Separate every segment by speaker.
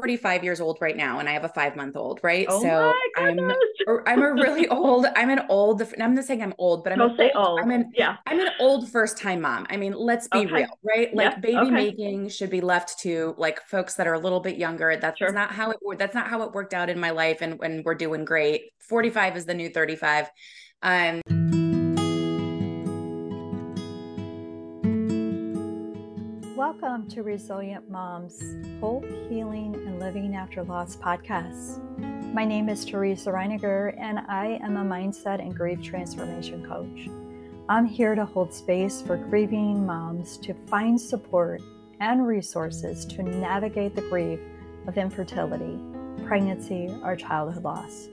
Speaker 1: 45 years old right now and I have a five month old, right?
Speaker 2: Oh
Speaker 1: so
Speaker 2: I'm
Speaker 1: I'm a really old, I'm an old, I'm not saying I'm old, but I'm
Speaker 2: Don't say
Speaker 1: old,
Speaker 2: old.
Speaker 1: I'm an
Speaker 2: yeah.
Speaker 1: I'm an old first time mom. I mean, let's be
Speaker 2: Okay.
Speaker 1: real, right? Like
Speaker 2: Yep.
Speaker 1: baby
Speaker 2: Okay.
Speaker 1: making should be left to like folks that are a little bit younger. That's
Speaker 2: Sure.
Speaker 1: not how it that's not how it worked out in my life and when we're doing great. 45 is the new 35. Um
Speaker 3: Welcome to Resilient Moms Hope, Healing, and Living After Loss podcast. My name is Teresa Reiniger, and I am a mindset and grief transformation coach. I'm here to hold space for grieving moms to find support and resources to navigate the grief of infertility, pregnancy, or childhood loss.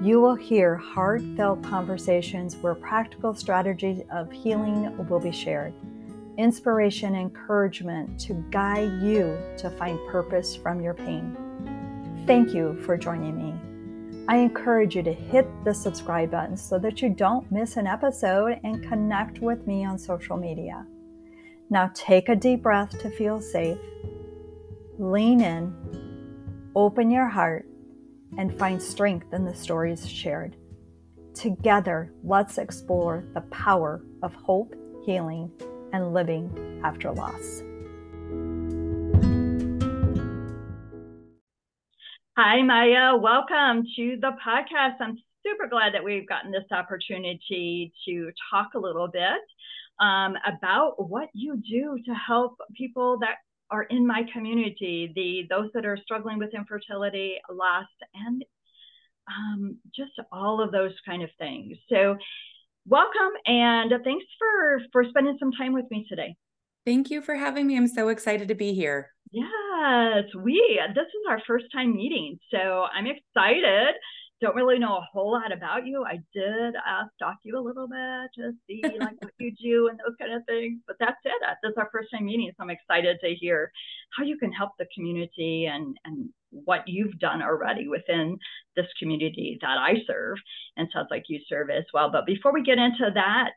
Speaker 3: You will hear heartfelt conversations where practical strategies of healing will be shared inspiration encouragement to guide you to find purpose from your pain. Thank you for joining me. I encourage you to hit the subscribe button so that you don't miss an episode and connect with me on social media. Now take a deep breath to feel safe. Lean in, open your heart, and find strength in the stories shared. Together, let's explore the power of hope, healing, and living after loss.
Speaker 2: Hi, Maja. Welcome to the podcast. I'm super glad that we've gotten this opportunity to talk a little bit um, about what you do to help people that are in my community, the those that are struggling with infertility, loss, and um, just all of those kind of things. So, welcome and thanks for for spending some time with me today.
Speaker 1: thank you for having me. I'm so excited to be here.
Speaker 2: Yes, we this is our first time meeting, so I'm excited. Don't really know a whole lot about you. I did uh, stalk you a little bit to see like what you do and those kind of things, but that's it. This is our first time meeting, so I'm excited to hear how you can help the community and and what you've done already within this community that I serve, and sounds like you serve as well. But before we get into that,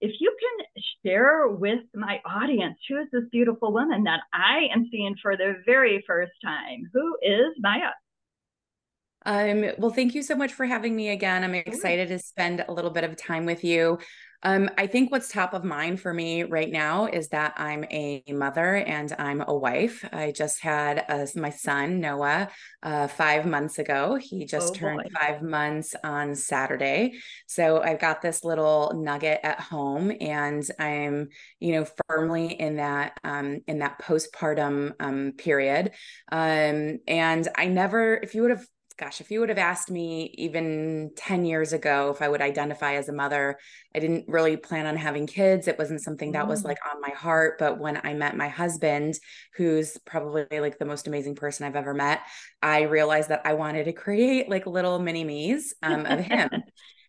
Speaker 2: if you can share with my audience who is this beautiful woman that I am seeing for the very first time? Who is Maja?
Speaker 1: Um, well, thank you so much for having me again. I'm excited to spend a little bit of time with you. Um, I think what's top of mind for me right now is that I'm a mother and I'm a wife. I just had uh, my son, Noah, uh, five months ago. He just
Speaker 2: Oh,
Speaker 1: turned
Speaker 2: boy.
Speaker 1: five months on Saturday. So I've got this little nugget at home and I'm, you know, firmly in that, um, in that postpartum, um, period. Um, and I never, if you would have gosh, if you would have asked me even 10 years ago if I would identify as a mother, I didn't really plan on having kids. It wasn't something that was
Speaker 2: Mm.
Speaker 1: like on my heart. But when I met my husband, who's probably like the most amazing person I've ever met, I realized that I wanted to create like little mini me's um, of him.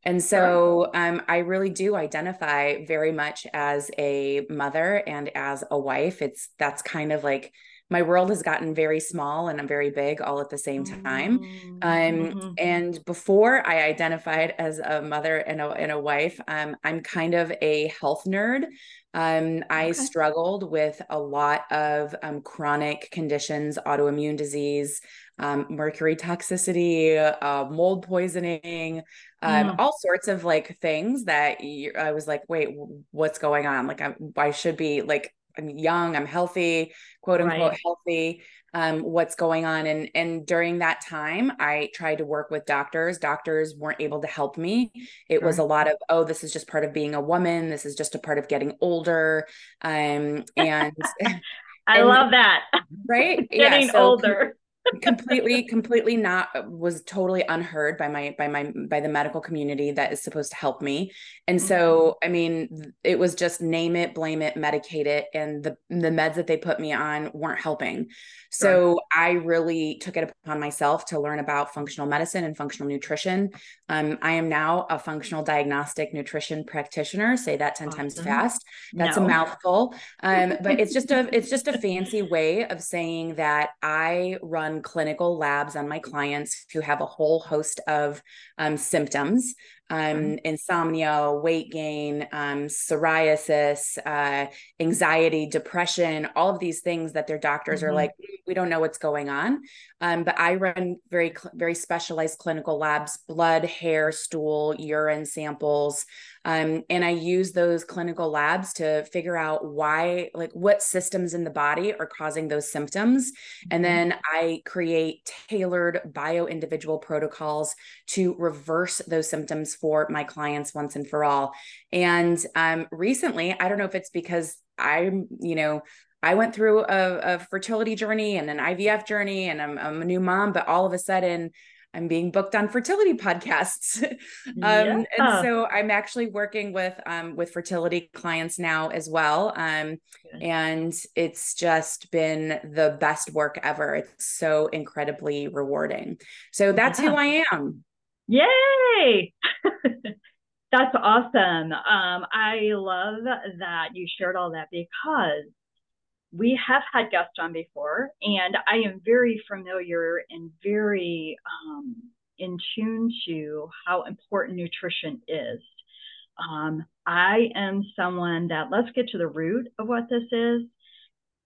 Speaker 1: And so um, I really do identify very much as a mother and as a wife. It's that's kind of like my world has gotten very small and I'm very big all at the same time.
Speaker 2: Mm,
Speaker 1: Um,
Speaker 2: mhm.
Speaker 1: and before I identified as a mother and a, and a wife, um, I'm kind of a health nerd. Um, I
Speaker 2: Okay.
Speaker 1: struggled with a lot of um, chronic conditions, autoimmune disease, um, mercury toxicity, uh, mold poisoning, um,
Speaker 2: Mm.
Speaker 1: all sorts of like things that you, I was like, wait, what's going on? Like, I'm, I should be like, I'm young, I'm healthy, quote unquote
Speaker 2: Right.
Speaker 1: healthy. Um, what's going on? And and during that time, I tried to work with doctors. Doctors weren't able to help me. It was a lot of, oh, this is just part of being a woman. This is just a part of getting older. Um, and
Speaker 2: I
Speaker 1: and-
Speaker 2: love that.
Speaker 1: right,
Speaker 2: Getting
Speaker 1: so
Speaker 2: older.
Speaker 1: Completely completely not uh, was totally unheard by my by my by the medical community that is supposed to help me. And mm-hmm. so i mean it was just name it blame it medicate it and the the meds that they put me on weren't helping so i really took it upon myself to learn about functional medicine and functional nutrition. Um, i am now a functional diagnostic nutrition practitioner. Say that 10 times fast. That's
Speaker 2: No.
Speaker 1: a mouthful. Um, but it's just a it's just a fancy way of saying that i run clinical labs on my clients who have a whole host of um, symptoms um, insomnia, weight gain, um, psoriasis, uh, anxiety, depression, all of these things that their doctors mm-hmm. are like, mm, we don't know what's going on. Um, but I run very, very specialized clinical labs, blood, hair, stool, urine samples. Um, and I use those clinical labs to figure out why, like what systems in the body are causing those symptoms. And mm-hmm. then I create tailored bio individual protocols to reverse those symptoms for my clients once and for all. And um, recently, I don't know if it's because I'm, you know, I went through a, a, fertility journey and an IVF journey, and I'm, I'm, a new mom, but all of a sudden, I'm being booked on fertility podcasts. um, yeah. And so I'm actually working with um, with fertility clients now as well. Um, and it's just been the best work ever. It's so incredibly rewarding. So that's yeah. who I am.
Speaker 2: Yay! that's awesome. Um, I love that you shared all that because we have had guests on before, and I am very familiar and very um, in tune to how important nutrition is. Um, I am someone that let's get to the root of what this is.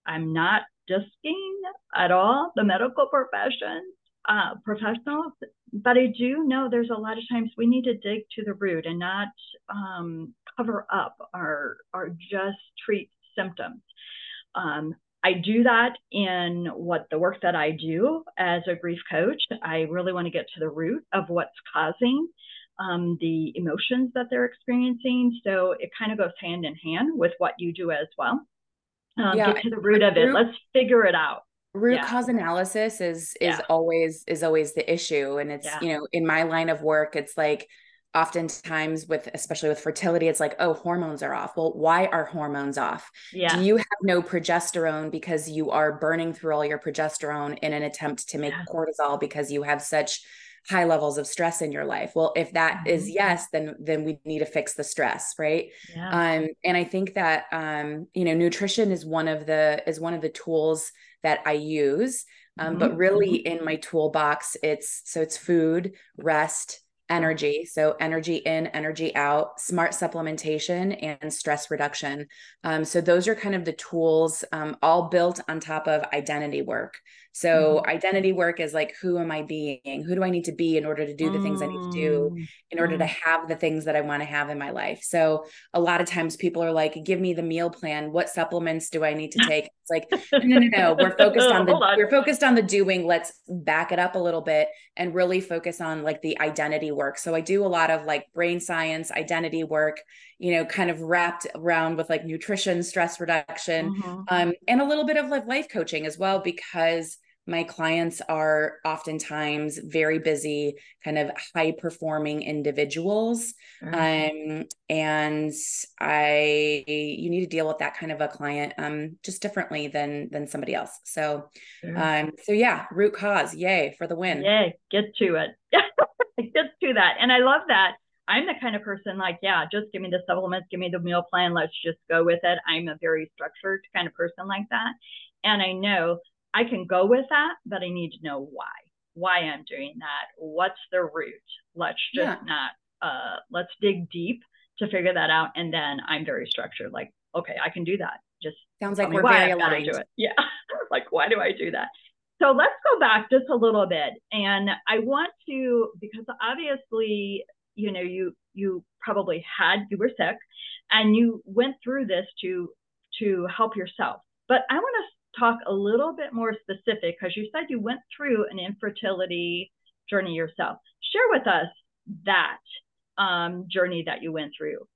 Speaker 2: I'm not disking at all the medical profession, uh, professionals, but I do know there's a lot of times we need to dig to the root and not um, cover up or or just treat symptoms. Um, I do that in what the work that I do as a grief coach. I really want to get to the root of what's causing um, the emotions that they're experiencing. So it kind of goes hand in hand with what you do as well. Um, yeah, get to the root of it. Root, Let's figure it out.
Speaker 1: Root yeah. cause analysis is is yeah. always is always the issue, and it's you know in my line of work, it's like oftentimes with especially with fertility it's like oh hormones are off well why are hormones off yeah. do you have no progesterone because you are burning through all your progesterone in an attempt to make yeah. cortisol because you have such high levels of stress in your life well if that mm-hmm. is yes then then we need to fix the stress right yeah. um and i think that um you know nutrition is one of the is one of the tools that i use um, mm-hmm. but really mm-hmm. in my toolbox it's so it's food rest energy. So, energy in, energy out, smart supplementation, and stress reduction. Um, so, those are kind of the tools, um, all built on top of identity work. So, mm. identity work is like, who am I being? Who do I need to be in order to do the things I need to do, mm, in order mm. to have the things that I want to have in my life? So, a lot of times people are like, give me the meal plan. What supplements do I need to take? It's like, no, no, no. We're focused on the on. we're focused on the doing. Let's back it up a little bit and really focus on like the identity work. So, I do a lot of like brain science, identity work, you know, kind of wrapped around with like nutrition, stress reduction, mm-hmm. um, and a little bit of like life coaching as well, because my clients are oftentimes very busy kind of high performing individuals mm-hmm. um, and i you need to deal with that kind of a client um, just differently than than somebody else so mm-hmm. um so yeah root cause yay for the win
Speaker 2: yay get to it get to that and i love that I'm the kind of person like, yeah, just give me the supplements, give me the meal plan, let's just go with it. I'm a very structured kind of person like that. And I know I can go with that, but I need to know why, why I'm doing that. What's the root? Let's just yeah. not, uh, let's dig deep to figure that out. And then I'm very structured. Like, okay, I can do that. Just
Speaker 1: sounds like we're very aligned.
Speaker 2: Do it. Yeah. like, why do I do that? So let's go back just a little bit. And I want to, because obviously, you know, you, you probably had, you were sick and you went through this to, to help yourself. But I want to talk a little bit more specific because you said you went through an infertility journey yourself. Share with us that um, journey that you went through.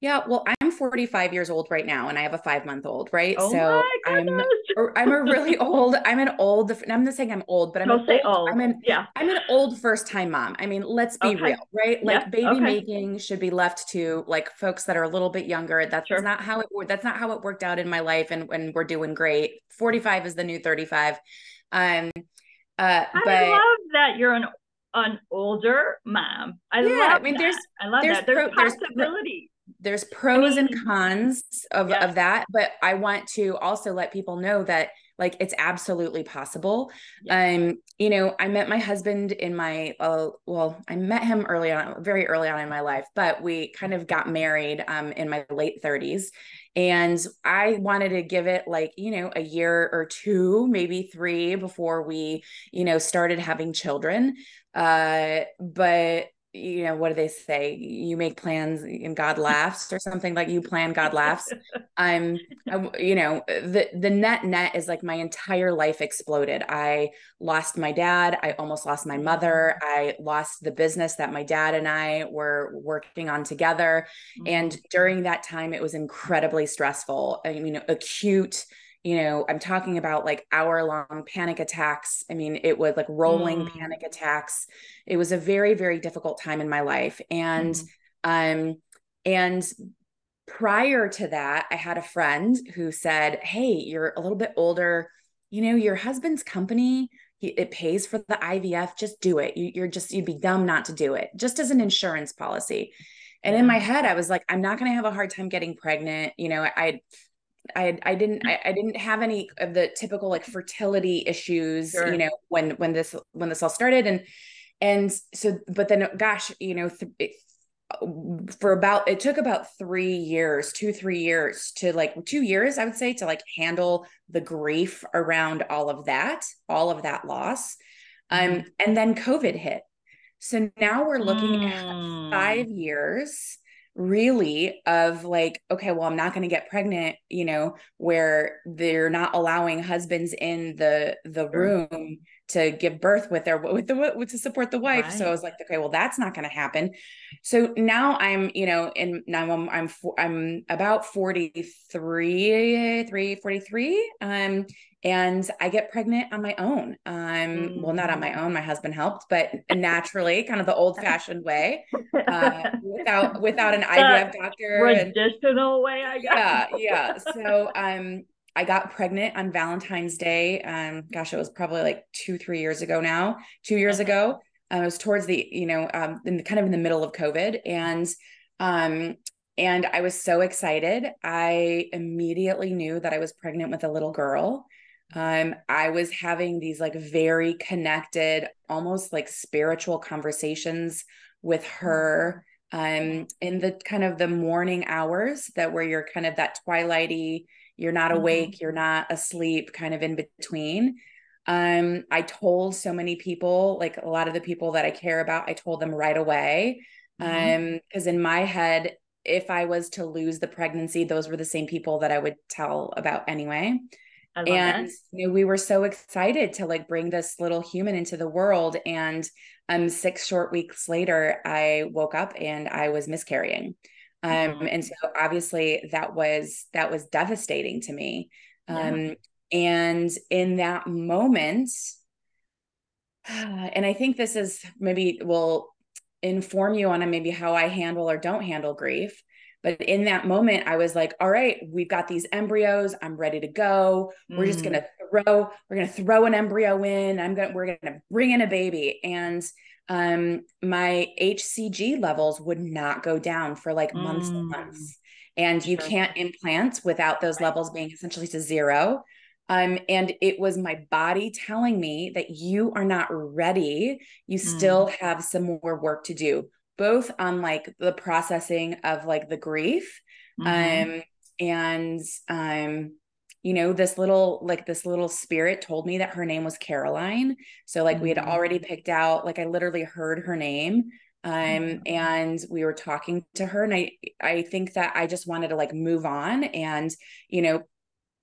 Speaker 1: Yeah, well, I'm 45 years old right now, and I have a five month old, right? Oh so I'm I'm a really old. I'm an old. I'm not saying I'm old, but I'm
Speaker 2: Don't say old.
Speaker 1: I'm an yeah. I'm an old first time mom. I mean, let's be okay. real, right? Like baby okay. making should be left to like folks that are a little bit younger. That's sure. not how it that's not how it worked out in my life, and when we're doing great. 45 is the new 35. Um, uh, but I
Speaker 2: love that you're an an older mom. I yeah, love. I mean, that. there's I love there's that. There's pro, possibility
Speaker 1: there's pros I mean, and cons of, of that but i want to also let people know that like it's absolutely possible. Yeah. um you know i met my husband in my uh, well i met him early on very early on in my life but we kind of got married um in my late 30s and i wanted to give it like you know a year or two maybe three before we you know started having children. Uh but you know what do they say? You make plans and god laughs or something like you plan god laughs. I'm I, you know the the net net is like my entire life exploded. I lost my dad. I almost lost my mother. I lost the business that my dad and i were working on together. Mm-hmm. and during that time it was incredibly stressful. I mean acute you know i'm talking about like hour long panic attacks. I mean it was like rolling mm. panic attacks. It was a very very difficult time in my life. And mm. um and prior to that i had a friend who said hey you're a little bit older. You know your husband's company it pays for the ivf just do it. You, are just you'd be dumb not to do it just as an insurance policy. And in my head i was like i'm not going to have a hard time getting pregnant. You know i I I didn't I, I, didn't have any of the typical like fertility issues, sure. you know, when when this when this all started and and so but then gosh, you know, th- it, for about it took about 3 years, 2 3 years to like 2 years I would say to like handle the grief around all of that, all of that loss. Um mm-hmm. and then COVID hit. So now we're looking mm. at 5 years really of like okay well i'm not going to get pregnant you know where they're not allowing husbands in the the room to give birth with their with the with to support the wife right. so i was like okay well that's not going to happen so now i'm you know in now i'm i'm i'm about 43 3 43 um and I get pregnant on my own. Um, mm. well, not on my mm. own. My husband helped, but naturally, kind of the old-fashioned way, uh, without without an IVF doctor.
Speaker 2: Traditional and, way, I guess.
Speaker 1: Yeah, yeah. So, um, I got pregnant on Valentine's Day. Um, gosh, it was probably like two, three years ago now. Two years ago, uh, I was towards the, you know, um, in the, kind of in the middle of COVID, and um, and I was so excited. I immediately knew that I was pregnant with a little girl um, I was having these like very connected, almost like spiritual conversations with her um, in the kind of the morning hours that where you're kind of that twilighty, you're not mm-hmm. awake, you're not asleep, kind of in between. Um, I told so many people, like a lot of the people that I care about, I told them right away. Mm-hmm. Um, because in my head, if I was to lose the pregnancy, those were the same people that I would tell about anyway and you know we were so excited to like bring this little human into the world and um six short weeks later i woke up and i was miscarrying um mm-hmm. and so obviously that was that was devastating to me um yeah. and in that moment and i think this is maybe will inform you on maybe how i handle or don't handle grief but in that moment, I was like, all right, we've got these embryos. I'm ready to go. We're just going to mm. throw, we're going to throw an embryo in. I'm going to, we're going to bring in a baby. And um, my HCG levels would not go down for like months mm. and months. And you can't implant without those levels being essentially to zero. Um, and it was my body telling me that you are not ready. You mm. still have some more work to do both on like the processing of like the grief mm-hmm. um and um you know this little like this little spirit told me that her name was caroline so like mm-hmm. we had mm-hmm. already picked out like i literally heard her name um mm-hmm. and we were talking to her and i i think that i just wanted to like move on and you know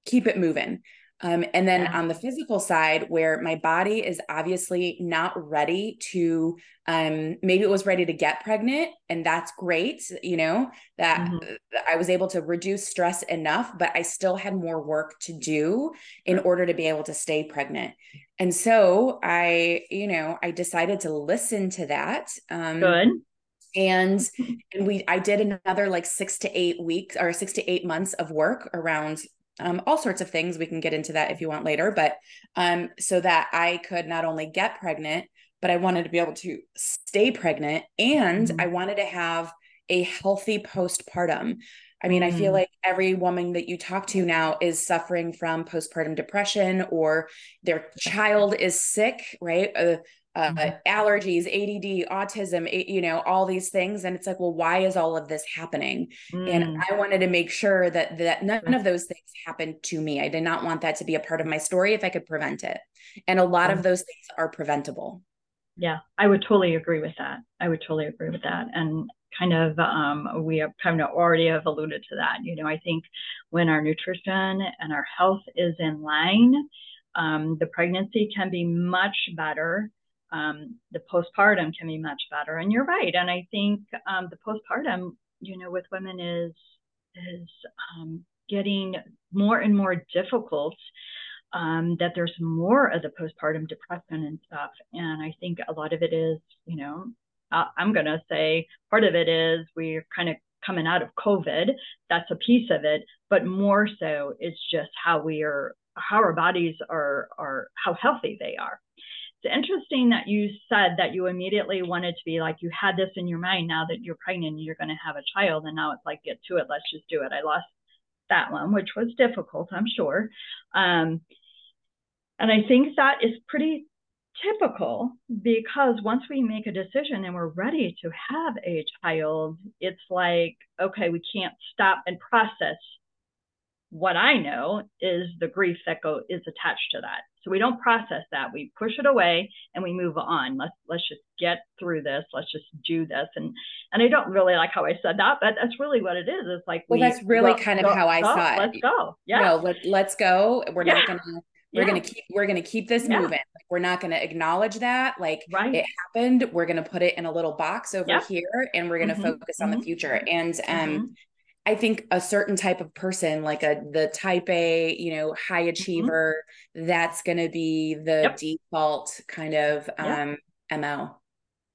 Speaker 1: keep it moving um, and then yeah. on the physical side, where my body is obviously not ready to, um, maybe it was ready to get pregnant, and that's great, you know, that mm-hmm. I was able to reduce stress enough, but I still had more work to do in order to be able to stay pregnant. And so I, you know, I decided to listen to that. Um,
Speaker 2: Good
Speaker 1: and and we i did another like six to eight weeks or six to eight months of work around um, all sorts of things. We can get into that if you want later, but um, so that I could not only get pregnant, but I wanted to be able to stay pregnant and mm-hmm. I wanted to have a healthy postpartum. I mean, mm. I feel mm. like every woman that you talk to now is suffering from postpartum depression or their child is sick, right? Uh, uh, mm-hmm. allergies, ADD, autism, you know, all these things. And it's like, well, why is all of this happening? Mm. And I wanted to make sure that that none of those things happened to me. I did not want that to be a part of my story if I could prevent it. And a lot of those things are preventable.
Speaker 2: Yeah, I would totally agree with that. I would totally agree with that. And kind of um, we have kind of already have alluded to that. You know, I think when our nutrition and our health is in line, um, the pregnancy can be much better um, the postpartum can be much better. And you're right. And I think um, the postpartum, you know, with women is is um, getting more and more difficult. Um, that there's more of the postpartum depression and stuff. And I think a lot of it is, you know, uh, I'm going to say part of it is we're kind of coming out of COVID. That's a piece of it. But more so, it's just how we are, how our bodies are, are how healthy they are it's interesting that you said that you immediately wanted to be like you had this in your mind now that you're pregnant you're going to have a child and now it's like get to it let's just do it i lost that one which was difficult i'm sure um, and i think that is pretty typical because once we make a decision and we're ready to have a child it's like okay we can't stop and process what I know is the grief that go is attached to that. So we don't process that. We push it away and we move on. Let's let's just get through this. Let's just do this. And and I don't really like how I said that, but that's really what it is. It's like
Speaker 1: well, we, that's really go, kind of go, how I
Speaker 2: go,
Speaker 1: saw it.
Speaker 2: Let's go. Yeah.
Speaker 1: No, let, let's go. We're yeah. not gonna we're yeah. gonna keep we're gonna keep this yeah. moving we're not gonna acknowledge that like
Speaker 2: right.
Speaker 1: it happened we're gonna put it in a little box over here and we're gonna mm-hmm. focus on mm-hmm. the future and um mm-hmm. I think a certain type of person, like a the type A, you know, high mm-hmm. achiever, mm-hmm. that's going to be the yep. default kind of um, yep. mo.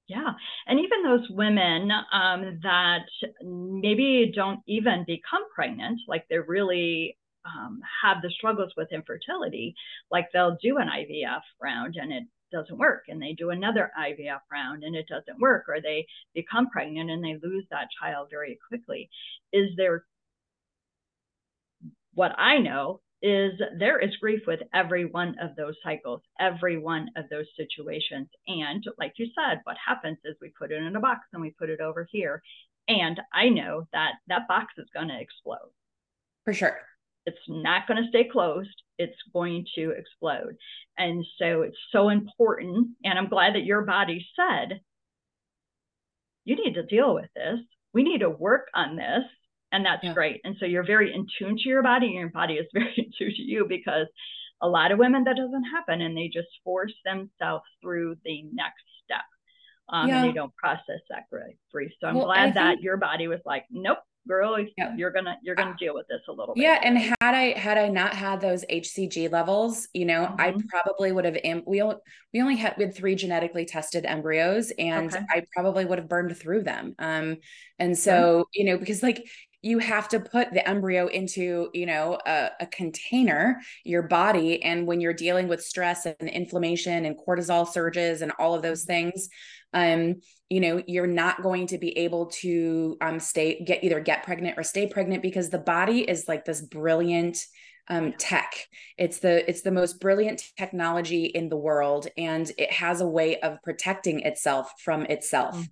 Speaker 2: Yeah, and even those women um, that maybe don't even become pregnant, like they're really um, have the struggles with infertility, like they'll do an IVF round and it doesn't work and they do another IVF round and it doesn't work or they become pregnant and they lose that child very quickly. Is there what I know is there is grief with every one of those cycles, every one of those situations. And like you said, what happens is we put it in a box and we put it over here. And I know that that box is going to explode.
Speaker 1: For sure.
Speaker 2: It's not going to stay closed. It's going to explode. And so it's so important. And I'm glad that your body said, you need to deal with this. We need to work on this. And that's yeah. great. And so you're very in tune to your body. Your body is very in tune to you because a lot of women that doesn't happen and they just force themselves through the next step. Um, yeah. and they don't process that grief. So I'm well, glad that your body was like, nope, girl yeah. you're gonna you're gonna deal with this a little bit
Speaker 1: yeah and had i had i not had those hcg levels you know mm-hmm. i probably would have we, we only had had three genetically tested embryos and okay. i probably would have burned through them um and so you know because like you have to put the embryo into you know a, a, container your body and when you're dealing with stress and inflammation and cortisol surges and all of those mm-hmm. things um you know you're not going to be able to um stay get either get pregnant or stay pregnant because the body is like this brilliant um, tech. It's the it's the most brilliant technology in the world and it has a way of protecting itself from itself. Mm.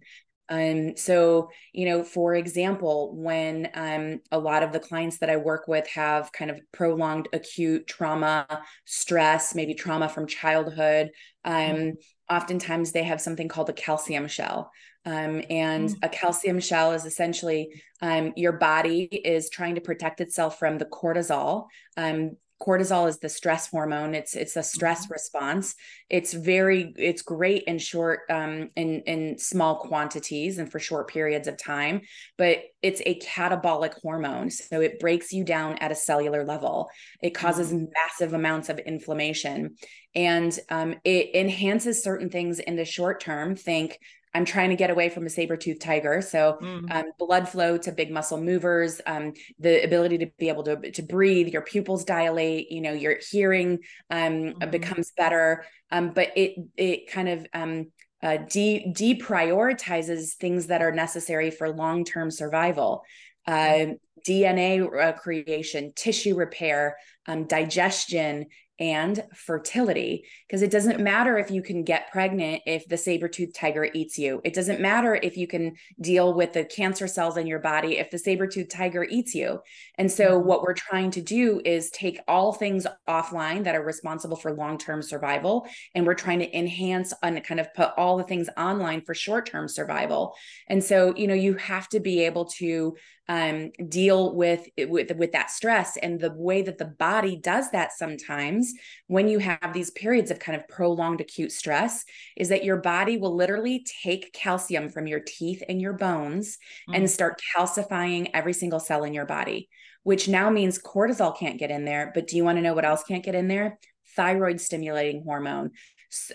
Speaker 1: Um, so, you know, for example, when um, a lot of the clients that I work with have kind of prolonged acute trauma, stress, maybe trauma from childhood, um, mm oftentimes they have something called a calcium shell. Um, and mm. a calcium shell is essentially um, your body is trying to protect itself from the cortisol. Um, cortisol is the stress hormone. It's it's a stress mm-hmm. response. It's very it's great in short um, in in small quantities and for short periods of time, but it's a catabolic hormone. So it breaks you down at a cellular level. It causes mm-hmm. massive amounts of inflammation, and um, it enhances certain things in the short term. Think I'm trying to get away from a saber-toothed tiger. So mm. um, blood flow to big muscle movers, um, the ability to be able to, to breathe, your pupils dilate, you know, your hearing um, mm. becomes better. Um, but it it kind of um, uh, de deprioritizes things that are necessary for long-term survival. uh, DNA uh, creation, tissue repair, um, digestion, and fertility because it doesn't matter if you can get pregnant if the saber-toothed tiger eats you. It doesn't matter if you can deal with the cancer cells in your body if the saber-toothed tiger eats you. And so mm-hmm. what we're trying to do is take all things offline that are responsible for long-term survival and we're trying to enhance and kind of put all the things online for short-term survival. And so you know you have to be able to um, deal with with with that stress and the way that the body does that sometimes when you have these periods of kind of prolonged acute stress is that your body will literally take calcium from your teeth and your bones mm. and start calcifying every single cell in your body which now means cortisol can't get in there but do you want to know what else can't get in there thyroid stimulating hormone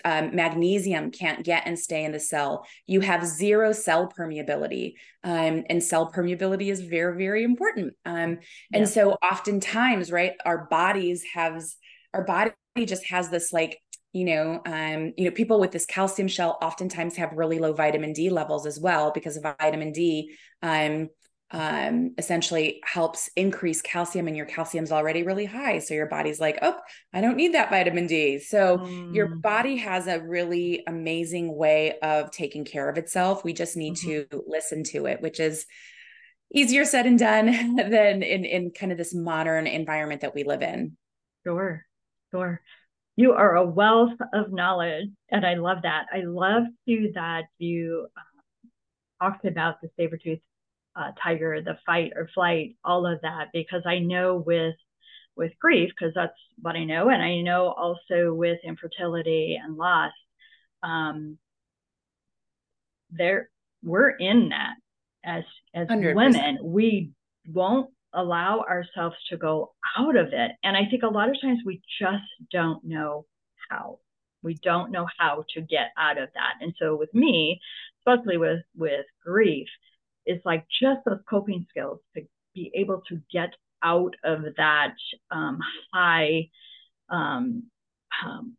Speaker 1: um, magnesium can't get and stay in the cell. You have zero cell permeability, um, and cell permeability is very, very important. Um, and yeah. so, oftentimes, right, our bodies have our body just has this like you know um, you know people with this calcium shell oftentimes have really low vitamin d levels as well because of vitamin d um, um, essentially helps increase calcium and your calcium's already really high. So your body's like, oh, I don't need that vitamin D. So mm. your body has a really amazing way of taking care of itself. We just need mm-hmm. to listen to it, which is easier said and done than in, in kind of this modern environment that we live in.
Speaker 2: Sure, sure. You are a wealth of knowledge, and I love that. I love too that you uh, talked about the saber tooth uh, tiger, the fight or flight, all of that, because I know with with grief, because that's what I know, and I know also with infertility and loss, um, there we're in that as as 100%. women. We won't allow ourselves to go out of it, and I think a lot of times we just don't know how. We don't know how to get out of that, and so with me, especially with with grief is like just those coping skills to be able to get out of that um, high um, um,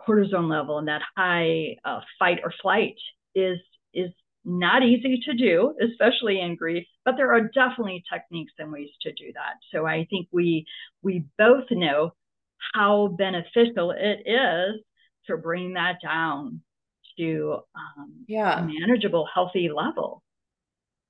Speaker 2: cortisone level and that high uh, fight or flight is is not easy to do, especially in grief. But there are definitely techniques and ways to do that. So I think we we both know how beneficial it is to bring that down to um, yeah. a manageable, healthy level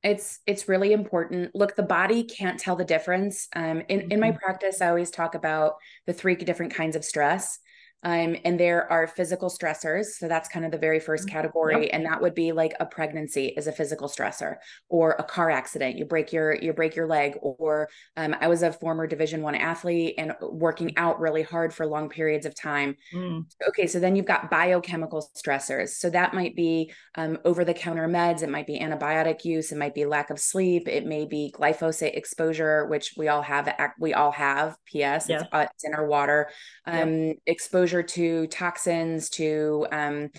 Speaker 1: it's it's really important. Look the body can't tell the difference. Um, in, in my mm-hmm. practice i always talk about the three different kinds of stress um, and there are physical stressors. So that's kind of the very first mm-hmm. category. Yep. And that would be like a pregnancy is a physical stressor or a car accident. You break your, you break your leg or um, I was a former division one athlete and working out really hard for long periods of time. Mm. Okay. So then you've got biochemical stressors. So that might be um, over the counter meds. It might be antibiotic use. It might be lack of sleep. It may be glyphosate exposure, which we all have, we all have PS it's, uh, it's in our water, um, yep. exposure exposure to toxins, to um,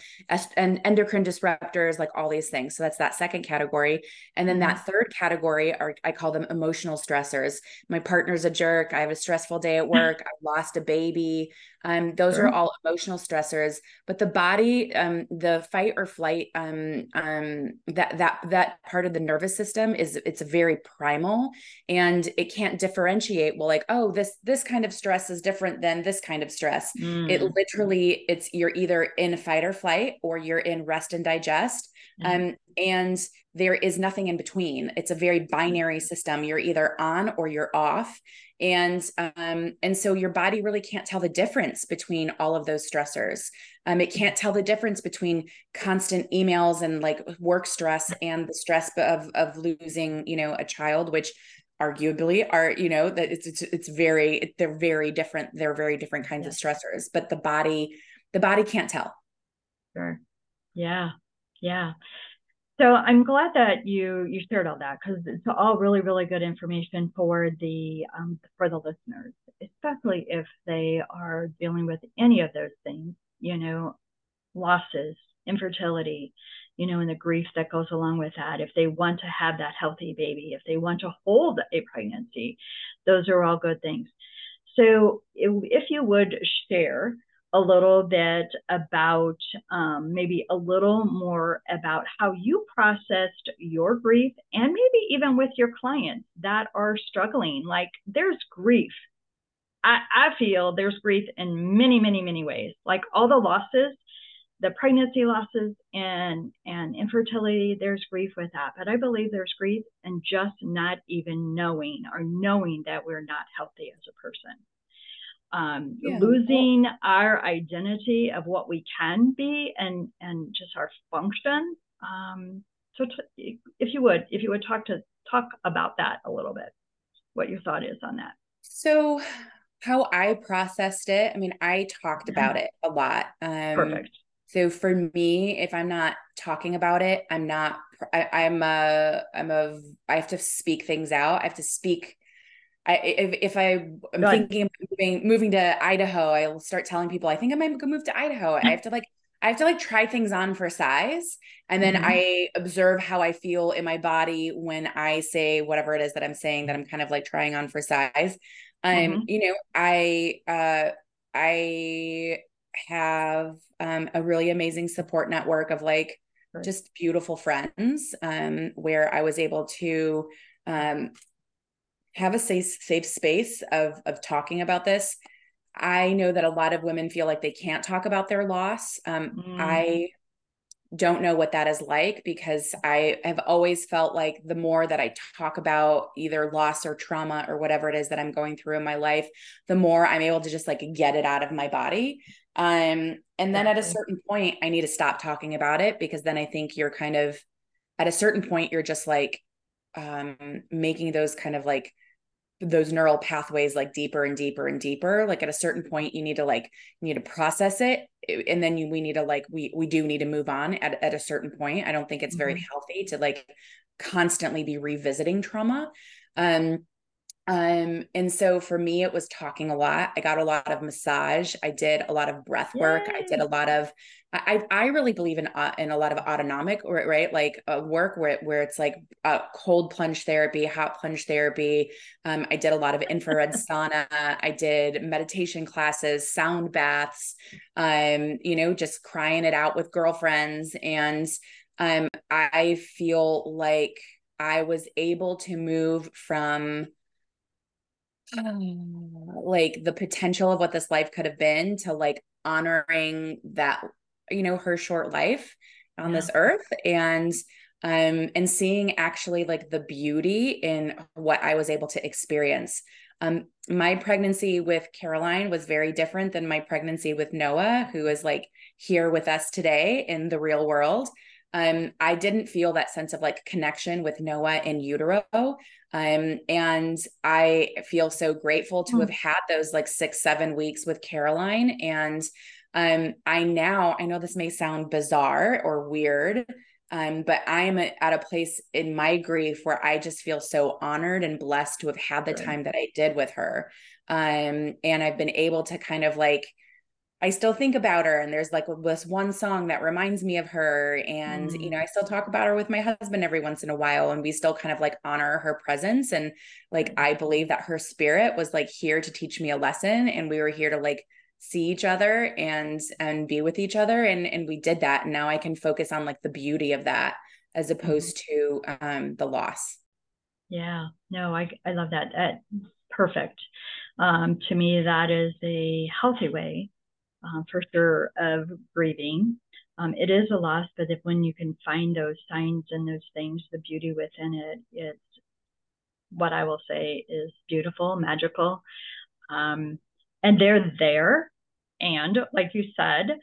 Speaker 1: and endocrine disruptors, like all these things. So that's that second category. And then that mm-hmm. third category are I call them emotional stressors. My partner's a jerk. I have a stressful day at work. I lost a baby. Um, those sure. are all emotional stressors. But the body, um, the fight or flight, um, um, that that that part of the nervous system is it's very primal, and it can't differentiate. Well, like oh, this this kind of stress is different than this kind of stress. Mm. It literally, it's you're either in fight or flight, or you're in rest and digest. Mm. And there is nothing in between. It's a very binary system. You're either on or you're off. And um, and so your body really can't tell the difference between all of those stressors. Um, it can't tell the difference between constant emails and like work stress and the stress of of losing you know a child which arguably are you know that it's it's, it's very they're very different. They're very different kinds of stressors but the body the body can't tell.
Speaker 2: Sure. Yeah. Yeah so I'm glad that you you shared all that because it's all really really good information for the um, for the listeners, especially if they are dealing with any of those things, you know, losses, infertility, you know, and the grief that goes along with that. If they want to have that healthy baby, if they want to hold a pregnancy, those are all good things. So if, if you would share a little bit about um, maybe a little more about how you processed your grief and maybe even with your clients that are struggling. Like there's grief. I, I feel there's grief in many, many, many ways. Like all the losses, the pregnancy losses and and infertility, there's grief with that. But I believe there's grief and just not even knowing or knowing that we're not healthy as a person um, yeah. losing our identity of what we can be and and just our function. Um, so, t- if you would, if you would talk to talk about that a little bit, what your thought is on that.
Speaker 1: So, how I processed it. I mean, I talked about it a lot. Um, Perfect. So for me, if I'm not talking about it, I'm not. I, I'm a. I'm a. I have to speak things out. I have to speak I if, if I am thinking of moving moving to Idaho, I'll start telling people I think I might move to Idaho. I have to like I have to like try things on for size. And then mm-hmm. I observe how I feel in my body when I say whatever it is that I'm saying that I'm kind of like trying on for size. Um, mm-hmm. you know, I uh I have um a really amazing support network of like right. just beautiful friends um where I was able to um have a safe safe space of of talking about this. I know that a lot of women feel like they can't talk about their loss. Um, mm. I don't know what that is like because I have always felt like the more that I talk about either loss or trauma or whatever it is that I'm going through in my life, the more I'm able to just like get it out of my body. Um, and then at a certain point, I need to stop talking about it because then I think you're kind of at a certain point, you're just like um, making those kind of like those neural pathways like deeper and deeper and deeper like at a certain point you need to like you need to process it and then you, we need to like we we do need to move on at, at a certain point i don't think it's very mm-hmm. healthy to like constantly be revisiting trauma um um, and so for me, it was talking a lot. I got a lot of massage. I did a lot of breath work. Yay. I did a lot of, I, I really believe in, uh, in a lot of autonomic, right? Like uh, work where, where it's like uh, cold plunge therapy, hot plunge therapy. Um, I did a lot of infrared sauna. I did meditation classes, sound baths, um, you know, just crying it out with girlfriends. And um, I feel like I was able to move from, like the potential of what this life could have been to like honoring that you know her short life on yeah. this earth and um and seeing actually like the beauty in what I was able to experience um my pregnancy with Caroline was very different than my pregnancy with Noah who is like here with us today in the real world um, I didn't feel that sense of like connection with Noah in utero. Um, and I feel so grateful to mm. have had those like six, seven weeks with Caroline. And um, I now, I know this may sound bizarre or weird, um, but I'm at a place in my grief where I just feel so honored and blessed to have had the right. time that I did with her. Um, and I've been able to kind of like, I still think about her and there's like this one song that reminds me of her and mm. you know I still talk about her with my husband every once in a while and we still kind of like honor her presence and like I believe that her spirit was like here to teach me a lesson and we were here to like see each other and and be with each other and and we did that and now I can focus on like the beauty of that as mm-hmm. opposed to um the loss.
Speaker 2: Yeah. No, I I love that. That perfect. Um to me that is a healthy way uh, for sure of grieving. Um, it is a loss, but if when you can find those signs and those things, the beauty within it, it's what I will say is beautiful, magical. Um, and they're there. And like you said,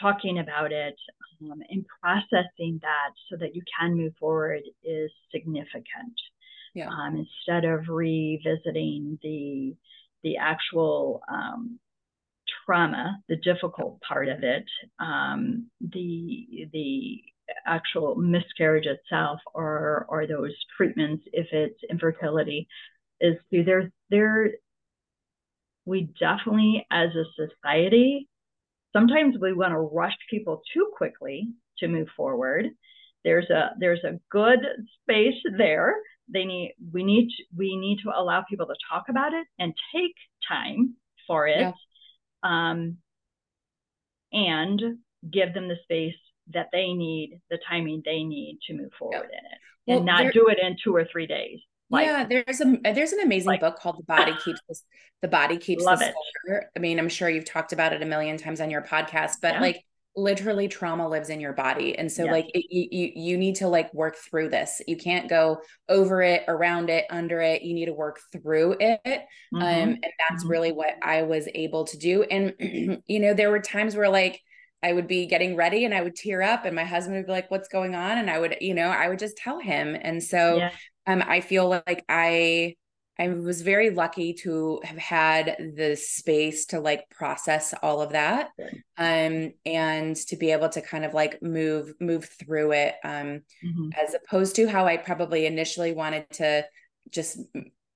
Speaker 2: talking about it um, and processing that so that you can move forward is significant. Yeah. Um, instead of revisiting the the actual um, trauma, the difficult part of it, um, the the actual miscarriage itself, or or those treatments, if it's infertility, is through there. There, we definitely, as a society, sometimes we want to rush people too quickly to move forward. There's a there's a good space there. They need we need we need to allow people to talk about it and take time for it. Yeah um, and give them the space that they need, the timing they need to move forward in it, well, and not do it in two or three days.
Speaker 1: Like, yeah, there's a there's an amazing like, book called The Body Keeps This, The Body Keeps the Score. I mean, I'm sure you've talked about it a million times on your podcast, but yeah. like literally trauma lives in your body and so like it, you, you you need to like work through this you can't go over it around it under it you need to work through it mm-hmm. um and that's mm-hmm. really what i was able to do and you know there were times where like I would be getting ready and I would tear up and my husband would be like, what's going on? And I would, you know, I would just tell him. And so yeah. Um, I feel like I, I was very lucky to have had the space to like process all of that um and to be able to kind of like move move through it um mm-hmm. as opposed to how I probably initially wanted to just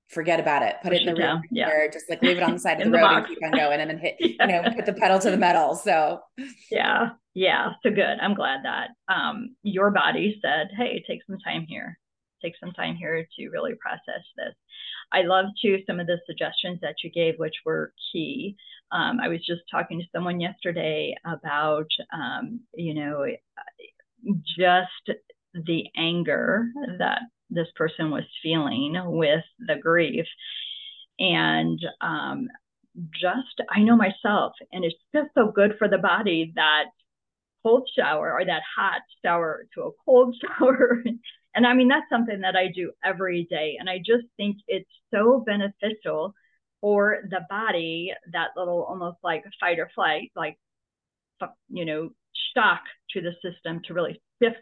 Speaker 1: forget about it, put Push it in the room, yeah. just like leave it on the side of the, the road box. and keep on going and then hit, yeah. you know, put the pedal to the metal. So
Speaker 2: yeah, yeah. So good. I'm glad that um, your body said, Hey, take some time here, take some time here to really process this. I love too some of the suggestions that you gave, which were key. Um, I was just talking to someone yesterday about, um, you know, just the anger that this person was feeling with the grief. And um, just, I know myself, and it's just so good for the body that cold shower or that hot shower to a cold shower. And I mean, that's something that I do every day. And I just think it's so beneficial for the body, that little almost like fight or flight, like, you know, shock to the system to really shift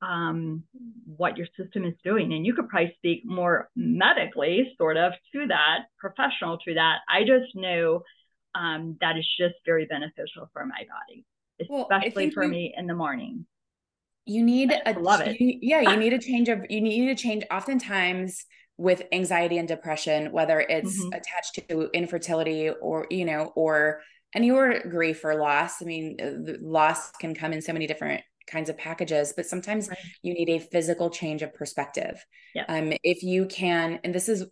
Speaker 2: um, what your system is doing. And you could probably speak more medically, sort of, to that, professional to that. I just know um, that is just very beneficial for my body, especially well, for you, me in the morning.
Speaker 1: You need I a love it. You, yeah, you need a change of you need a change. Oftentimes with anxiety and depression, whether it's mm-hmm. attached to infertility or you know or any or grief or loss. I mean, loss can come in so many different kinds of packages but sometimes right. you need a physical change of perspective yeah. um if you can and this is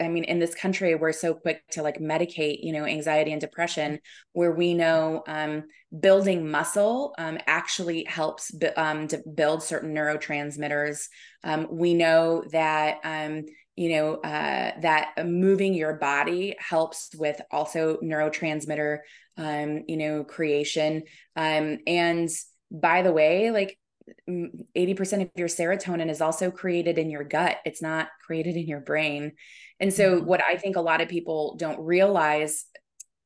Speaker 1: i mean in this country we're so quick to like medicate you know anxiety and depression where we know um building muscle um actually helps um to build certain neurotransmitters. Um we know that um you know uh, that moving your body helps with also neurotransmitter um, you know creation. And by the way, like 80% of your serotonin is also created in your gut. It's not created in your brain. And so, mm-hmm. what I think a lot of people don't realize,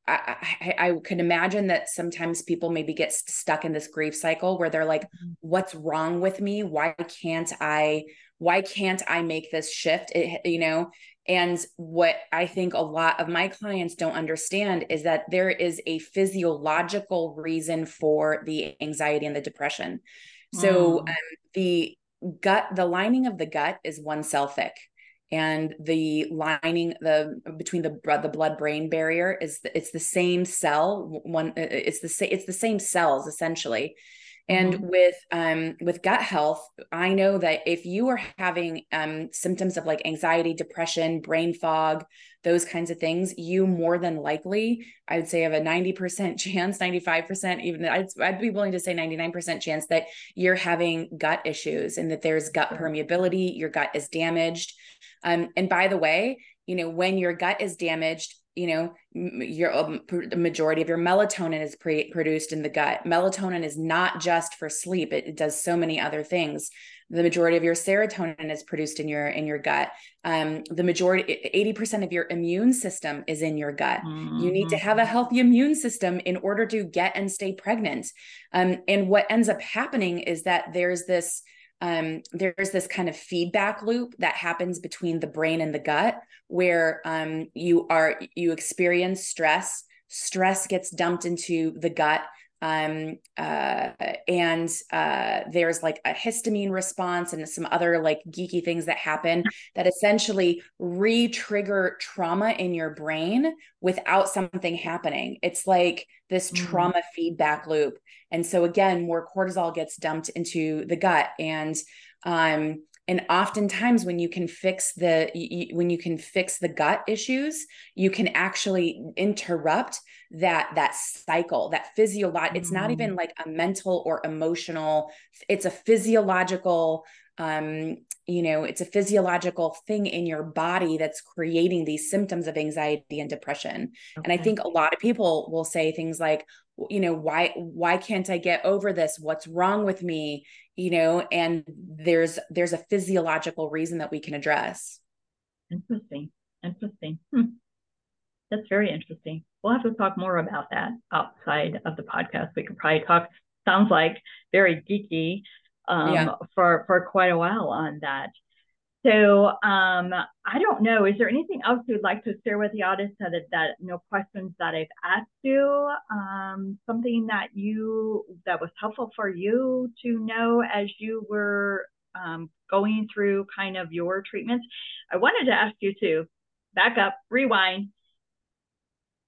Speaker 1: I, I, I could imagine that sometimes people maybe get stuck in this grief cycle where they're like, mm-hmm. what's wrong with me? Why can't I? Why can't I make this shift? It, you know, and what I think a lot of my clients don't understand is that there is a physiological reason for the anxiety and the depression. So mm. um, the gut, the lining of the gut is one cell thick. And the lining, the between the the blood brain barrier is it's the same cell. One, it's the it's the same cells essentially. And mm-hmm. with um, with gut health, I know that if you are having um, symptoms of like anxiety, depression, brain fog, those kinds of things, you more than likely, I would say, have a ninety percent chance, ninety five percent, even I'd, I'd be willing to say ninety nine percent chance that you're having gut issues and that there's gut permeability, your gut is damaged. Um, and by the way, you know when your gut is damaged you know your um, the majority of your melatonin is pre- produced in the gut. Melatonin is not just for sleep. It, it, does so many other things. The majority of your serotonin is produced in your in your gut. Um, the majority 80% of your immune system is in your gut. Mm-hmm. you need to have a mm-hmm. healthy immune system in order to get and stay pregnant. Um, and what ends up happening is that there's this um, there's this kind of feedback loop that happens between the brain and the gut where um, you are you experience stress stress gets dumped into the gut um, uh, and uh, there's like a histamine response and some other like geeky things that happen that essentially re-trigger trauma in your brain without something happening. It's like this mm-hmm. trauma feedback loop. And so again more cortisol gets dumped into the gut and um and oftentimes when you can fix the you, when you can fix the gut issues you can actually interrupt that that cycle that physiological mm-hmm. it's not even mm. like a mental or emotional it's a physiological um, you know, it's a physiological thing in your body that's creating these symptoms of anxiety and depression. Okay. And I think a lot of people will say things like, you know, why why can't I get over this? What's wrong with me? You know, and there's there's a physiological reason that we can address.
Speaker 2: Interesting. Interesting. Hmm. That's very interesting. We'll have to talk more about that outside of the podcast. We could probably talk, sounds like very geeky um, yeah. for for quite a while on that. So um, I don't know. Is there anything else you'd like to share with the audience that that no questions that I've asked you? Um, something that you that was helpful for you to know as you were um, going through kind of your treatments. I wanted to ask you to back up, rewind.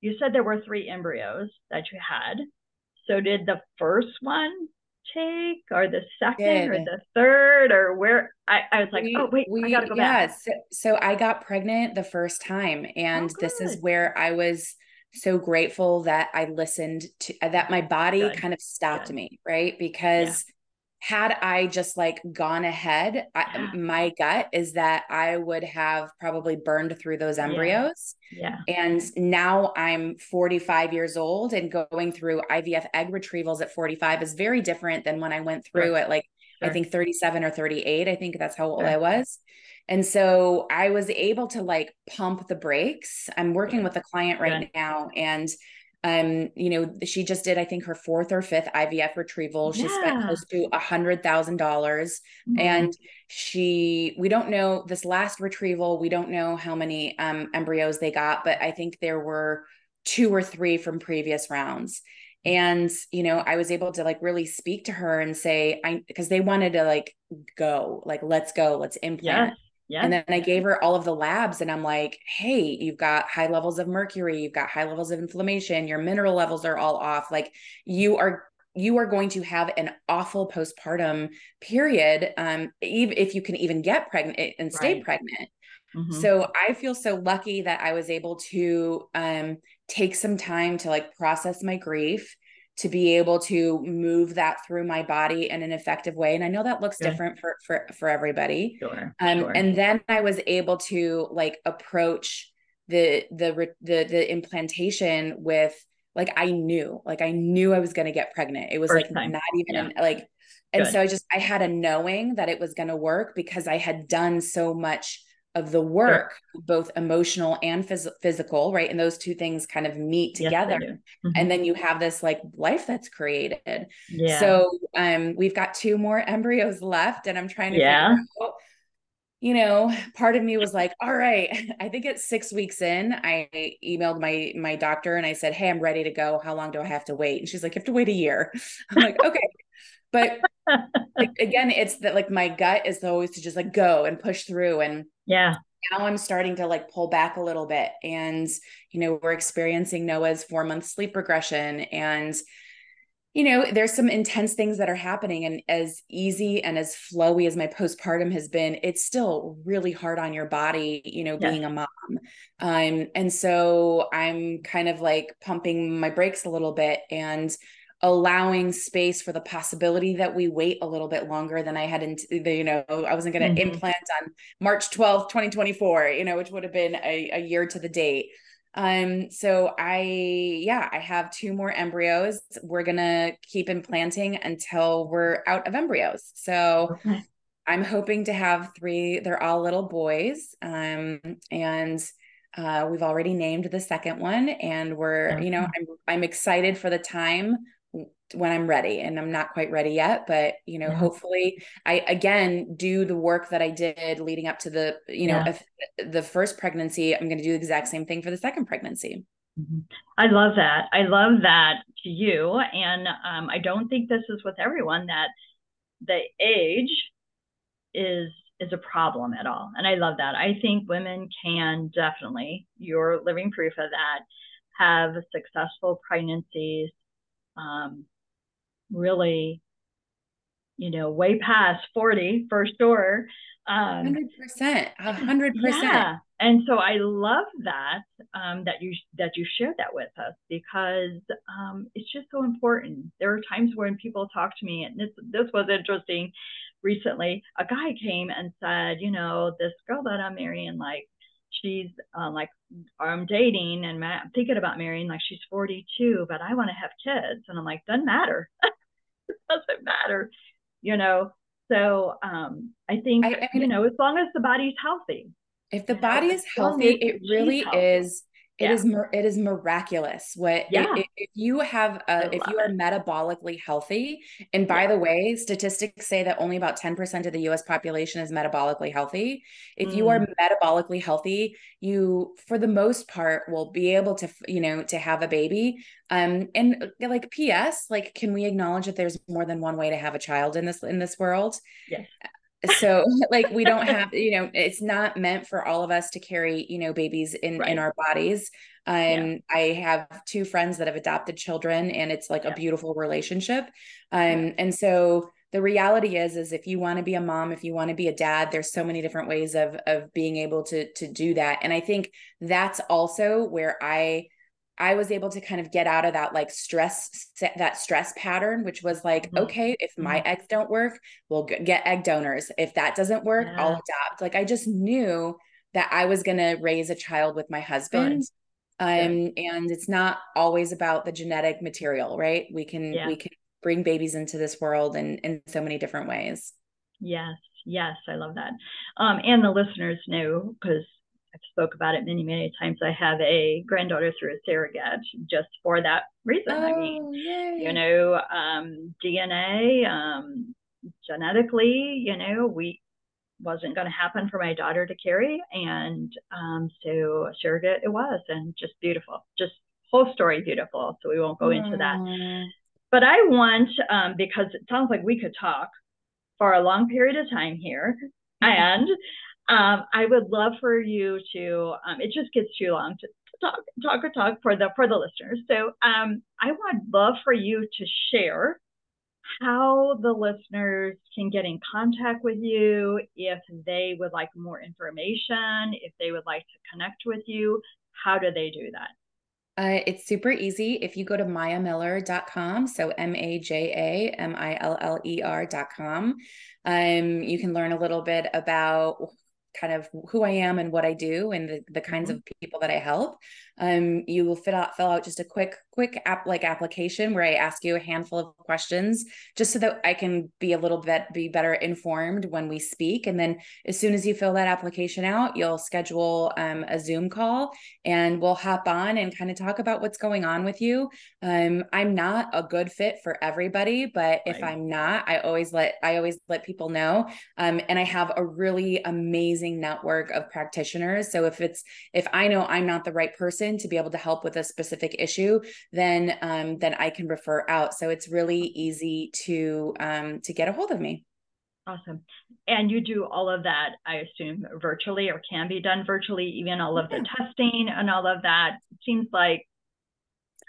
Speaker 2: You said there were three embryos that you had. So did the first one take or the second or the third or where I, I was like, we, oh wait, we, I gotta go yeah, back.
Speaker 1: So, so I got pregnant the first time and oh, this is where I was so grateful that I listened to that my body good. kind of stopped good. me, right? Because had I just like gone ahead, I, my gut is that I would have probably burned through those embryos.
Speaker 2: Yeah.
Speaker 1: yeah. And now I'm 45 years old and going through IVF egg retrievals at 45 is very different than when I went through sure. at like, sure. I think 37 or 38. I think that's how old sure. I was. And so I was able to like pump the brakes. I'm working with a client right now and um you know she just did i think her fourth or fifth ivf retrieval she yeah. spent close to a hundred thousand dollars mm-hmm. and she we don't know this last retrieval we don't know how many um embryos they got but i think there were two or three from previous rounds and you know i was able to like really speak to her and say i because they wanted to like go like let's go let's implant
Speaker 2: yeah.
Speaker 1: And then I gave her all of the labs and I'm like, hey, you've got high levels of mercury, you've got high levels of inflammation, your mineral levels are all off. Like you are you are going to have an awful postpartum period um even if you can even get pregnant eh, and stay right. pregnant. Mm-hmm. So I feel so lucky that I was able to um take some time to like process my grief to be able to move that through my body in an effective way and i know that looks different for for for everybody
Speaker 2: sure,
Speaker 1: um
Speaker 2: sure.
Speaker 1: and then i was able to like approach the the the the implantation with like i knew like i knew i was going to get pregnant it was First like time. not even yeah. an, like and Good. so i just i had a knowing that it was going to work because i had done so much of the work, sure. both emotional and phys- physical, right? And those two things kind of meet together. Yes, mm-hmm. And then you have this like life that's created. Yeah. So um we've got two more embryos left and I'm trying to yeah. Out, you know, part of me was like, all right, I think it's 6 weeks in, I emailed my my doctor and I said, "Hey, I'm ready to go. How long do I have to wait?" And she's like, "You have to wait a year." I'm like, "Okay." but like, again, it's that like my gut is always to just like go and push through and
Speaker 2: yeah.
Speaker 1: Now I'm starting to like pull back a little bit. And, you know, we're experiencing Noah's four month sleep regression. And, you know, there's some intense things that are happening. And as easy and as flowy as my postpartum has been, it's still really hard on your body, you know, being a mom. Um, and so I'm kind of like pumping my brakes a little bit and allowing space for the possibility that we wait a little bit longer than I had into the, you know, I wasn't going to mm-hmm. implant on March 12th, 2024, you know, which would have been a, a year to the date. Um, so I, yeah, I have two more embryos. We're going to keep implanting until we're out of embryos. So okay. I'm hoping to have three, they're all little boys. Um, and uh, we've already named the second one and we're, you know, I'm, I'm excited for the time when I'm ready and I'm not quite ready yet but you know yeah. hopefully I again do the work that I did leading up to the you know yeah. the first pregnancy I'm going to do the exact same thing for the second pregnancy
Speaker 2: mm-hmm. I love that I love that to you and um, I don't think this is with everyone that the age is is a problem at all and I love that I think women can definitely you're living proof of that have successful pregnancies um, really, you know, way past 40 for sure.
Speaker 1: Um, hundred percent, a hundred percent. Yeah,
Speaker 2: and so I love that um, that you that you shared that with us because um, it's just so important. There are times when people talk to me, and this this was interesting. Recently, a guy came and said, you know, this girl that I'm marrying, like she's uh, like I'm dating and ma- thinking about marrying, like she's 42, but I want to have kids, and I'm like, doesn't matter, it doesn't matter, you know. So um, I think I, I mean, you know, as long as the body's healthy,
Speaker 1: if the body is healthy, it really healthy. is it yeah. is it is miraculous what yeah. if, if you have a, if you are it. metabolically healthy and by yeah. the way statistics say that only about 10% of the US population is metabolically healthy if mm. you are mm. metabolically healthy you for the most part will be able to you know to have a baby um and uh, like ps like can we acknowledge that there's more than one way to have a child in this in this world
Speaker 2: yes
Speaker 1: so like we don't have you know it's not meant for all of us to carry you know babies in right. in our bodies um yeah. i have two friends that have adopted children and it's like yeah. a beautiful relationship um yeah. and so the reality is is if you want to be a mom if you want to be a dad there's so many different ways of of being able to to do that and i think that's also where i I was able to kind of get out of that like stress that stress pattern which was like mm-hmm. okay if my mm-hmm. eggs don't work we'll get egg donors if that doesn't work yeah. I'll adopt like I just knew that I was going to raise a child with my husband um yeah. and it's not always about the genetic material right we can yeah. we can bring babies into this world in in so many different ways
Speaker 2: yes yes I love that um and the listeners know because spoke about it many, many times. I have a granddaughter through a surrogate just for that reason. Oh, I mean, oh, yay. you know, um, DNA, um, genetically, you know, we wasn't going to happen for my daughter to carry, and um, so a surrogate it was, and just beautiful, just whole story beautiful. So we won't go into that. But I want um, because it sounds like we could talk for a long period of time here, and um, I would love for you to. Um, it just gets too long to, talk, talk or talk for the for the listeners. So um, I would love for you to share how the listeners can get in contact with you if they would like more information, if they would like to connect with you. How do they do that?
Speaker 1: Uh, it's super easy. If you go to majamiller.com, so M A J A M I L L E R.com, um, you can learn a little bit about kind of who I am and what I do and the, the kinds mm-hmm. of people that I help. Um, you will fill out fill out just a quick quick app like application where I ask you a handful of questions just so that I can be a little bit be better informed when we speak. And then as soon as you fill that application out, you'll schedule um, a Zoom call and we'll hop on and kind of talk about what's going on with you. Um, I'm not a good fit for everybody, but if I'm not, I always let I always let people know. Um, and I have a really amazing network of practitioners. So if it's if I know I'm not the right person to be able to help with a specific issue, then um, then I can refer out. So it's really easy to um, to get a hold of me.
Speaker 2: Awesome. And you do all of that, I assume, virtually or can be done virtually, even all of the testing and all of that. It seems like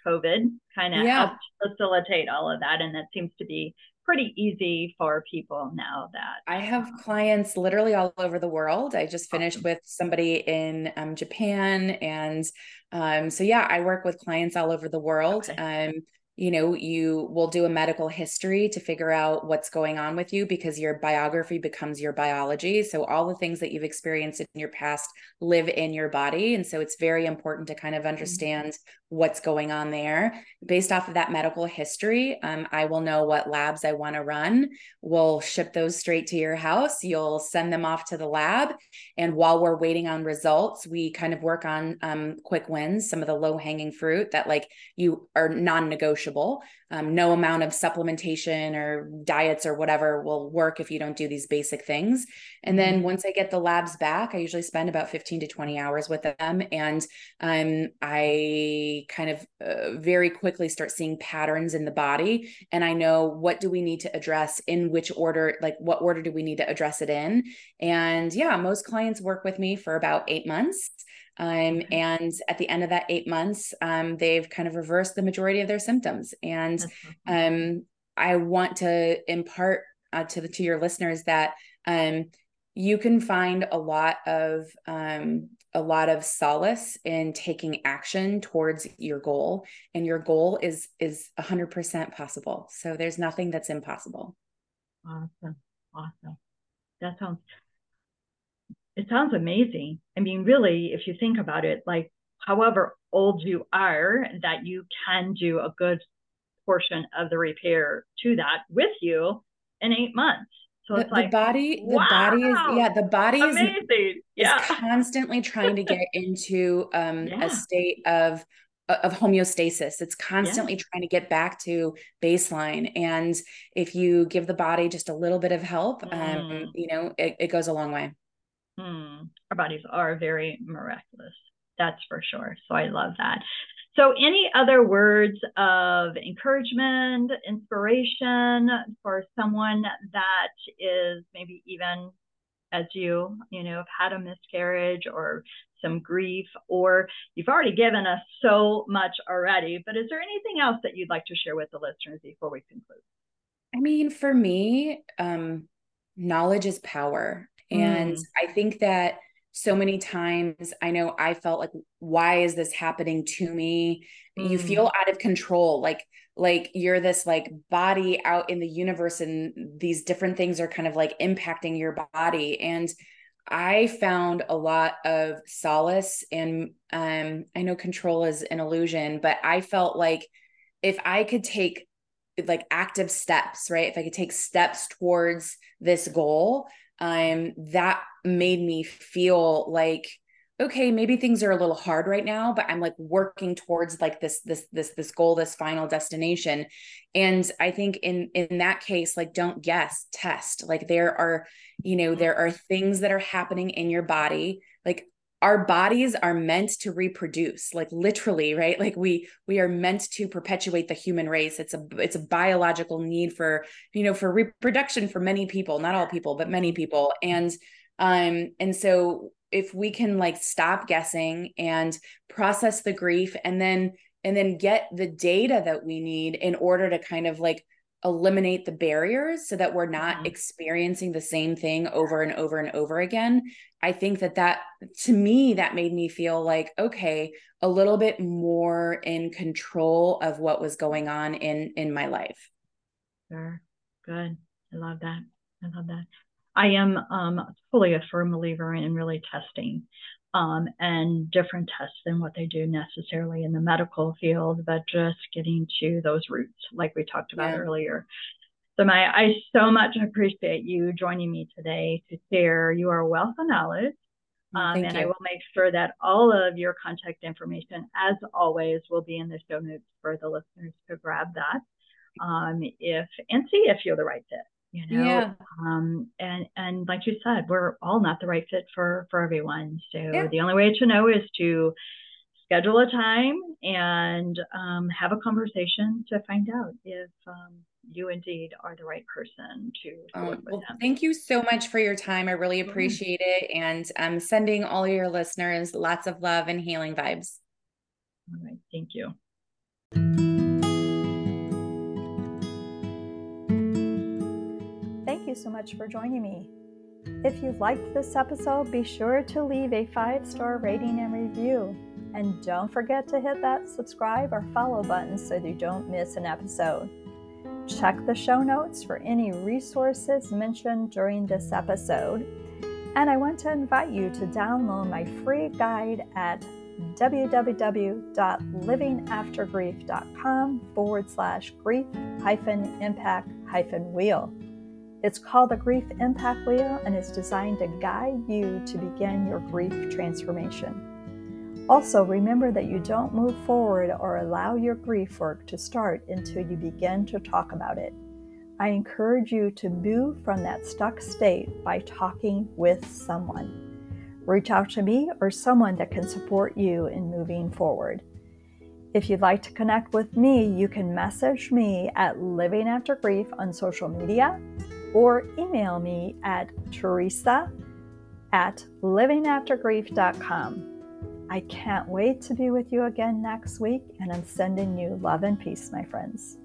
Speaker 2: COVID kind of yeah. helped facilitate all of that. And that seems to be pretty easy for people now that
Speaker 1: I have clients literally all over the world. I just finished awesome. with somebody in um, Japan. And um, so, yeah, I work with clients all over the world. Okay. Um, you know, you will do a medical history to figure out what's going on with you because your biography becomes your biology. So, all the things that you've experienced in your past live in your body. And so, it's very important to kind of mm-hmm. understand what's going on there. Based off of that medical history, um, I will know what labs I want to run. We'll ship those straight to your house. You'll send them off to the lab. And while we're waiting on results, we kind of work on um, quick wins, some of the low hanging fruit that like you are non negotiable. Um, no amount of supplementation or diets or whatever will work if you don't do these basic things. And then mm-hmm. once I get the labs back, I usually spend about 15 to 20 hours with them. And um, I kind of uh, very quickly start seeing patterns in the body. And I know what do we need to address in which order, like what order do we need to address it in. And yeah, most clients work with me for about eight months. Um, and at the end of that eight months, um, they've kind of reversed the majority of their symptoms. And um, I want to impart uh, to the to your listeners that um, you can find a lot of um, a lot of solace in taking action towards your goal. And your goal is is 100% possible. So there's nothing that's impossible.
Speaker 2: Awesome. Awesome. That sounds it sounds amazing i mean really if you think about it like however old you are that you can do a good portion of the repair to that with you in eight months so
Speaker 1: the,
Speaker 2: it's like
Speaker 1: the body, the
Speaker 2: wow,
Speaker 1: body is yeah, the body is,
Speaker 2: amazing. Yeah.
Speaker 1: is constantly trying to get into um,
Speaker 2: Yeah.
Speaker 1: a state of of homeostasis. It's constantly trying to get back to baseline, and if you give the body just a little bit of help,
Speaker 2: Mm.
Speaker 1: um, you know, it, it goes a long way.
Speaker 2: Hmm. Our bodies are very miraculous. That's for sure. So I love that. So, any other words of encouragement, inspiration for someone that is maybe even as you, you know, have had a miscarriage or some grief, or you've already given us so much already, but is there anything else that you'd like to share with the listeners before we conclude?
Speaker 1: I mean, for me, um, knowledge is power. And
Speaker 2: Mm.
Speaker 1: I think that so many times I know I felt like, why is this happening to me? You
Speaker 2: Mm.
Speaker 1: feel out of control, like like you're this like body out in the universe and these different things are kind of like impacting your body. And I found a lot of solace and um I know control is an illusion, but I felt like if I could take like active steps, right? If I could take steps towards this goal, um, that made me feel like, okay, maybe things are a little hard right now, but I'm like working towards like this, this, this, this goal, this final destination. And I think in in that case, like don't guess, test. Like there are, you know, there are things that are happening in your body. Like our bodies are meant to reproduce like literally right? Like we we are meant to perpetuate the human race. It's a it's a biological need for you know for reproduction for many people not all people but many people. And um and so if we can like stop guessing and process the grief and then and then get the data that we need in order to kind of like eliminate the barriers so that we're not
Speaker 2: Mhm.
Speaker 1: experiencing the same thing over and over and over again i think that that to me that made me feel like okay a little bit more in control of what was going on in in my life
Speaker 2: Sure. Good. I love that. I love that. I am um, fully a firm believer in really testing um, and different tests than what they do necessarily in the medical field, but just getting to those roots, like we talked about
Speaker 1: Yeah.
Speaker 2: earlier. So, Maja, I so much appreciate you joining me today to share your wealth of knowledge. Um, and
Speaker 1: you
Speaker 2: I will make sure that all of your contact information, as always, will be in the show notes for the listeners to grab that. Um, if and see if you're the right fit. You know,
Speaker 1: Yeah.
Speaker 2: um, and and like you said, we're all not the right fit for for everyone. So
Speaker 1: Yeah.
Speaker 2: the only way to know is to schedule a time and um, have a conversation to find out if um, you indeed are the right person to, to
Speaker 1: Um,
Speaker 2: work with
Speaker 1: well,
Speaker 2: them.
Speaker 1: thank you so much for your time. I really appreciate it. And I'm sending all your listeners lots of love and healing vibes.
Speaker 2: All right, thank you.
Speaker 3: You so much for joining me. If you liked this episode, be sure to leave a five star rating and review. And don't forget to hit that subscribe or follow button so you don't miss an episode. Check the show notes for any resources mentioned during this episode. And I want to invite you to download my free guide at www.livingaftergrief.com forward slash grief hyphen impact hyphen wheel. It's called the Grief Impact Wheel and is designed to guide you to begin your grief transformation. Also, remember that you don't move forward or allow your grief work to start until you begin to talk about it. I encourage you to move from that stuck state by talking with someone. Reach out to me or someone that can support you in moving forward. If you'd like to connect with me, you can message me at Living After Grief on social media or email me at teresa at livingaftergrief.com. I can't wait to be with you again next week, and I'm sending you love and peace, my friends.